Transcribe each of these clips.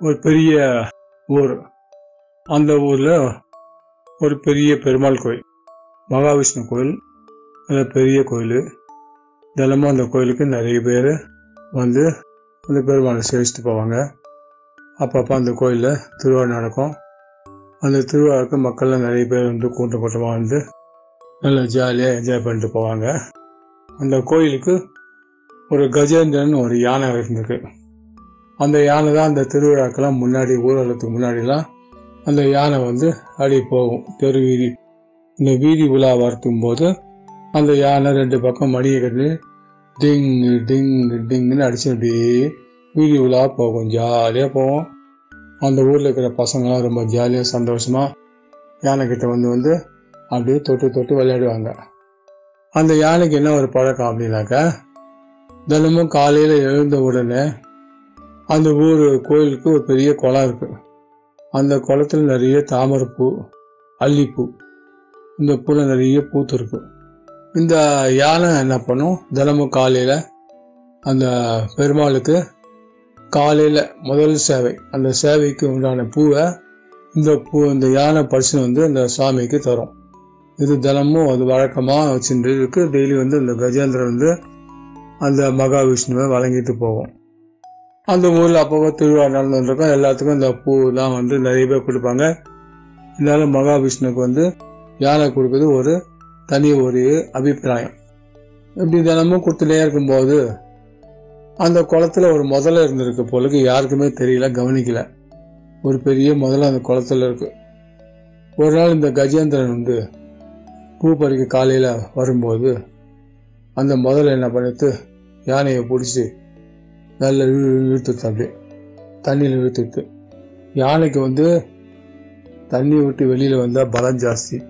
ஒரு பெரிய ஊர். அந்த ஊரில் ஒரு பெரிய பெருமாள் கோயில். மகாவிஷ்ணு கோயில். நல்ல பெரிய கோயில். தினமும் அந்த கோயிலுக்கு நிறைய பேர் வந்து அந்த பெருமாளை சேவிச்சுட்டு போவாங்க. அப்பப்போ அந்த கோயிலில் திருவிழா நடக்கும். அந்த திருவிழாவுக்கு மக்கள்லாம் நிறைய பேர் வந்து கூட்டம் கூட்டமாக வந்து நல்லா ஜாலியாக என்ஜாய் பண்ணிட்டு போவாங்க. அந்த கோயிலுக்கு ஒரு கஜேந்திரன் ஒரு யானை இருந்திருக்கு அந்த யானை தான் அந்த திருவிழாக்கெல்லாம் முன்னாடி ஊர்வலத்துக்கு முன்னாடிலாம் அந்த யானை வந்து அடி போகும் தெரு வீதி. இந்த வீதி உலா வரத்தும் போது அந்த யானை ரெண்டு பக்கம் மடியை கட்டி டிங் டிங் டிங்னு அடிச்சு அப்படியே வீதி உலா போகும் ஜாலியாக போவோம் அந்த ஊரில் இருக்கிற பசங்களாம் ரொம்ப ஜாலியாக சந்தோஷமாக யானை கிட்ட வந்து வந்து அப்படியே தொட்டு தொட்டு விளையாடுவாங்க. அந்த யானைக்கு என்ன ஒரு பழக்கம் அப்படின்னாக்கா தினமும் காலையில் எழுந்த உடனே அந்த ஊர் கோயிலுக்கு ஒரு பெரிய குளம் இருக்குது அந்த குளத்தில் நிறைய தாமரைப்பூ அல்லிப்பூ இந்த பூவில் நிறைய பூத்துருக்கு இந்த யானை என்ன பண்ணும்? தினமும் காலையில் அந்த பெருமாளுக்கு காலையில் முதல் சேவை அந்த சேவைக்கு உண்டான பூவை இந்த பூ இந்த யானை பரிசு வந்து அந்த சாமிக்கு தரும். இது தினமும் அது வழக்கமாக வச்சுட்டு இருக்குது டெய்லி வந்து இந்த கஜேந்திரன் வந்து அந்த மகாவிஷ்ணுவை வழங்கிட்டு போவோம். அந்த ஊரில் அப்பப்போ திருவிழா நடந்துருக்கோம் எல்லாத்துக்கும் இந்த பூலாம் வந்து நிறைய பேர் கொடுப்பாங்க. இருந்தாலும் மகாவிஷ்ணுக்கு வந்து யானை கொடுக்குறது? ஒரு தனி ஒரு அபிப்பிராயம். இப்படி தினமும் கொடுத்துட்டே இருக்கும்போது அந்த குளத்துல ஒரு முதல்ல இருந்திருக்கு போலுக்கு யாருக்குமே தெரியல கவனிக்கல. ஒரு பெரிய முதல்ல அந்த குளத்துல இருக்கு. ஒரு நாள் இந்த கஜேந்திரன் வந்து பூ பறிக்க காலையில் வரும்போது அந்த முதல்ல என்ன பண்ணிட்டு யானையை பிடிச்சி நல்ல இழு இழுத்துட்டு அப்படியே தண்ணியில் இழுத்துட்டு யானைக்கு வந்து தண்ணி விட்டு வெளியில் வந்தால் பலம் ஜாஸ்தி.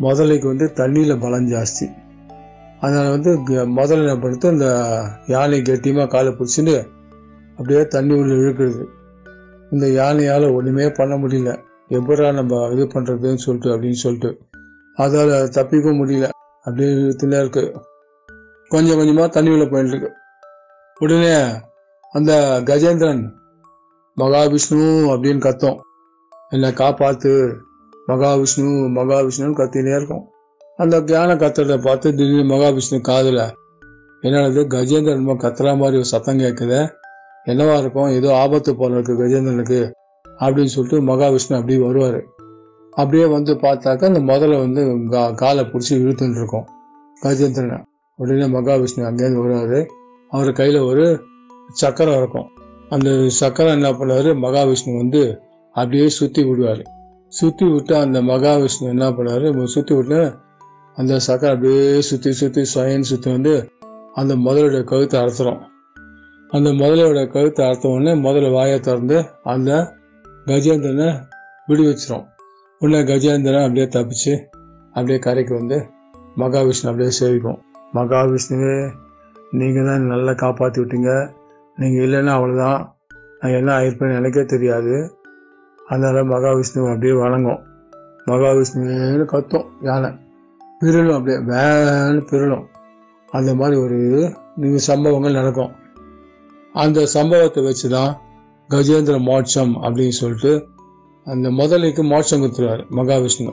முதலைக்கு வந்து தண்ணியில் பலம் ஜாஸ்தி. அதனால் வந்து க- முதல்ல என்ன பண்ணுறது அந்த யானை கெட்டியமாக காலை பிடிச்சிட்டு அப்படியே தண்ணி உள்ள இழுக்கிறது. இந்த யானையால் ஒன்றுமே பண்ண முடியல. எப்படா நம்ம இது பண்ணுறதுன்னு சொல்லிட்டு அப்படின்னு சொல்லிட்டு. அதால் தப்பிக்க முடியல. அப்படியே இழுத்துனே இருக்குது கொஞ்சம் கொஞ்சமாக தண்ணி உள்ள போயிட்டு இருக்கு. உடனே அந்த கஜேந்திரன் மகாவிஷ்ணு அப்படின்னு கத்தோம். என்னை காப்பாத்து மகாவிஷ்ணு மகாவிஷ்ணுன்னு கத்தினே இருக்கும். அந்த தியான கத்துறத பார்த்து திடீர்னு மகாவிஷ்ணு காதுல என்னது கஜேந்திரன் கத்துற மாதிரி ஒரு சத்தம் கேட்குது என்னவா இருக்கும்? ஏதோ ஆபத்து போல இருக்கு கஜேந்திரனுக்கு அப்படின்னு சொல்லிட்டு மகாவிஷ்ணு அப்படியே வருவார். அப்படியே வந்து பார்த்தாக்க அந்த முதல்ல வந்து கா- காலை பிடிச்சி இழுத்துட்டு இருக்கோம் கஜேந்திரனை. உடனே மகாவிஷ்ணு அங்கேருந்து வருவார் அவர் கையில் ஒரு சக்கரம் இருக்கும். அந்த சக்கரம் என்ன பண்ணுவாரு? மகாவிஷ்ணு வந்து அப்படியே சுற்றி விடுவார். சுற்றி விட்டு அந்த மகாவிஷ்ணு என்ன பண்ணுவாரு? சுற்றி விட்டு அந்த சக்கரம் அப்படியே சுற்றி சுற்றி சுயன் சுற்றி வந்து அந்த முதலுடைய கழுத்தை அறுத்துறோம் அந்த முதலையோட கழுத்தை அறுத்த உடனே முதல்ல வாயை திறந்து அந்த கஜேந்திரனை விடு வச்சிரும். உடனே கஜேந்திரன் அப்படியே தப்பிச்சு அப்படியே கரைக்கு வந்து மகாவிஷ்ணு அப்படியே சேவிக்கும். மகாவிஷ்ணுவே நீங்கள் தான் நல்லா காப்பாற்றி விட்டீங்க. நீங்கள் இல்லைன்னா அவ்வளோதான் நான் என்ன ஆயிருப்பேன்னு எனக்கே தெரியாது. அதனால் மகாவிஷ்ணு அப்படியே வணங்கும். மகாவிஷ்ணுன்னு கத்தும் யானை. பிறலும் அப்படியே வேன்னு பிறலும். அந்த மாதிரி ஒரு இது சம்பவங்கள் நடக்கும். அந்த சம்பவத்தை வச்சு தான் கஜேந்திர மோட்சம் அப்படின்னு சொல்லிட்டு அந்த முதலைக்கு மோட்சம் கொடுத்துருவார் மகாவிஷ்ணு.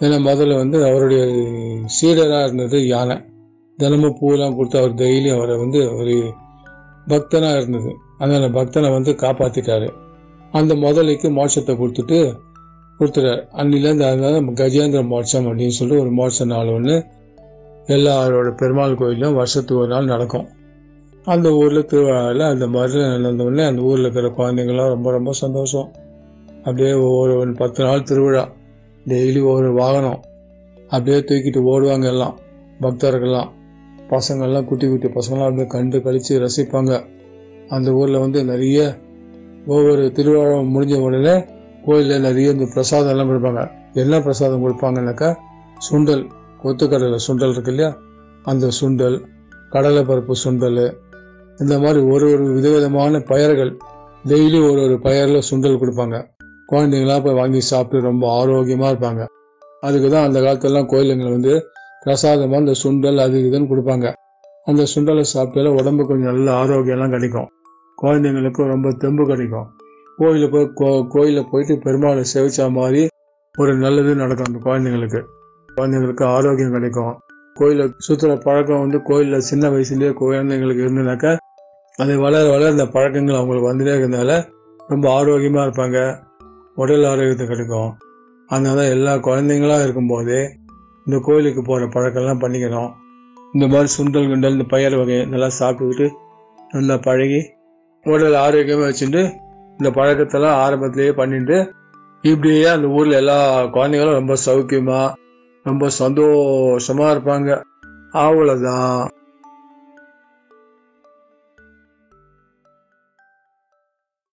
ஏன்னா முதல்ல வந்து அவருடைய சீடராக இருந்தது யானை. தினமும் பூவெல்லாம் கொடுத்து அவர் டெய்லியும் அவரை வந்து ஒரு பக்தனாக இருந்தது. அந்த பக்தனை வந்து காப்பாற்றிட்டார் அந்த முதலைக்கு மோட்சத்தை கொடுத்துட்டு கொடுத்துட்டாரு. அன்னிலேருந்து அதனால கஜேந்திர மோட்சம் அப்படின்னு சொல்லிட்டு ஒரு மோட்ச நாள் ஒன்று எல்லாரோட பெருமாள் கோயிலும் வருஷத்துக்கு ஒரு நாள் நடக்கும். அந்த ஊரில் திருவிழாவில் அந்த மாதிரி நடந்தவுடனே அந்த ஊரில் இருக்கிற குழந்தைங்களாம் ரொம்ப ரொம்ப சந்தோஷம். அப்படியே ஒவ்வொரு பத்து நாள் திருவிழா. டெய்லி ஒவ்வொரு வாகனம். அப்படியே தூக்கிட்டு ஓடுவாங்க எல்லாம் பக்தர்கள்லாம். பசங்கள்லாம் குட்டி குட்டி பசங்கள்லாம் அப்படியே கண்டு கழித்து ரசிப்பாங்க. அந்த ஊரில் வந்து நிறைய ஒவ்வொரு திருவிழா முடிஞ்ச உடனே கோயிலில் நிறைய இந்த பிரசாதம் எல்லாம் கொடுப்பாங்க. என்ன பிரசாதம் கொடுப்பாங்கனாக்கா சுண்டல் கொத்துக்கடலை சுண்டல் இருக்கு இல்லையா? அந்த சுண்டல் கடலை பருப்பு சுண்டல் இந்த மாதிரி ஒரு ஒரு விதவிதமான பயிர்கள் டெய்லி ஒரு ஒரு பயரில் சுண்டல் கொடுப்பாங்க. குழந்தைங்களாம் போய் வாங்கி சாப்பிட்டு ரொம்ப ஆரோக்கியமாக இருப்பாங்க. அதுக்கு தான் அந்த காலத்துலலாம் கோயிலுங்களை வந்து பிரசாதமாக அந்த சுண்டல் அது இதுன்னு கொடுப்பாங்க. அந்த சுண்டலை சாப்பிட்டால உடம்பு கொஞ்சம் நல்ல ஆரோக்கியம்லாம் கிடைக்கும். குழந்தைங்களுக்கும் ரொம்ப தெம்பு கிடைக்கும். கோயிலில் போய் கோ கோயிலில் போயிட்டு பெருமாளை சேவிச்சா மாதிரி ஒரு நல்லது நடக்கும் அந்த குழந்தைங்களுக்கு. குழந்தைங்களுக்கு ஆரோக்கியம் கிடைக்கும். கோயிலை சுற்றுற பழக்கம் வந்து கோயிலில் சின்ன வயசுலேயே குழந்தைங்களுக்கு இருந்ததுனாக்கா அது வளர வளர இந்த பழக்கங்கள் அவங்களுக்கு வந்துட்டே இருக்கிறதுனால ரொம்ப ஆரோக்கியமாக இருப்பாங்க. உடல் ஆரோக்கியத்தை கிடைக்கும். அதனால எல்லா குழந்தைங்களா இருக்கும்போதே இந்த கோயிலுக்கு போகிற பழக்கம்லாம் பண்ணிக்கணும். இந்த மாதிரி சுண்டல் குண்டல் இந்த பயிர் வகை நல்லா சாப்பிட்டுக்கிட்டு நல்லா பழகி உடல் ஆரோக்கியமாக வச்சுட்டு இந்த பழக்கத்தெல்லாம் ஆரம்பத்திலேயே பண்ணிட்டு இப்படியே அந்த ஊரில் எல்லா குழந்தைங்களும் ரொம்ப சௌக்கியமாக ரொம்ப சந்தோஷமாக இருப்பாங்க. அவ்வளோதான்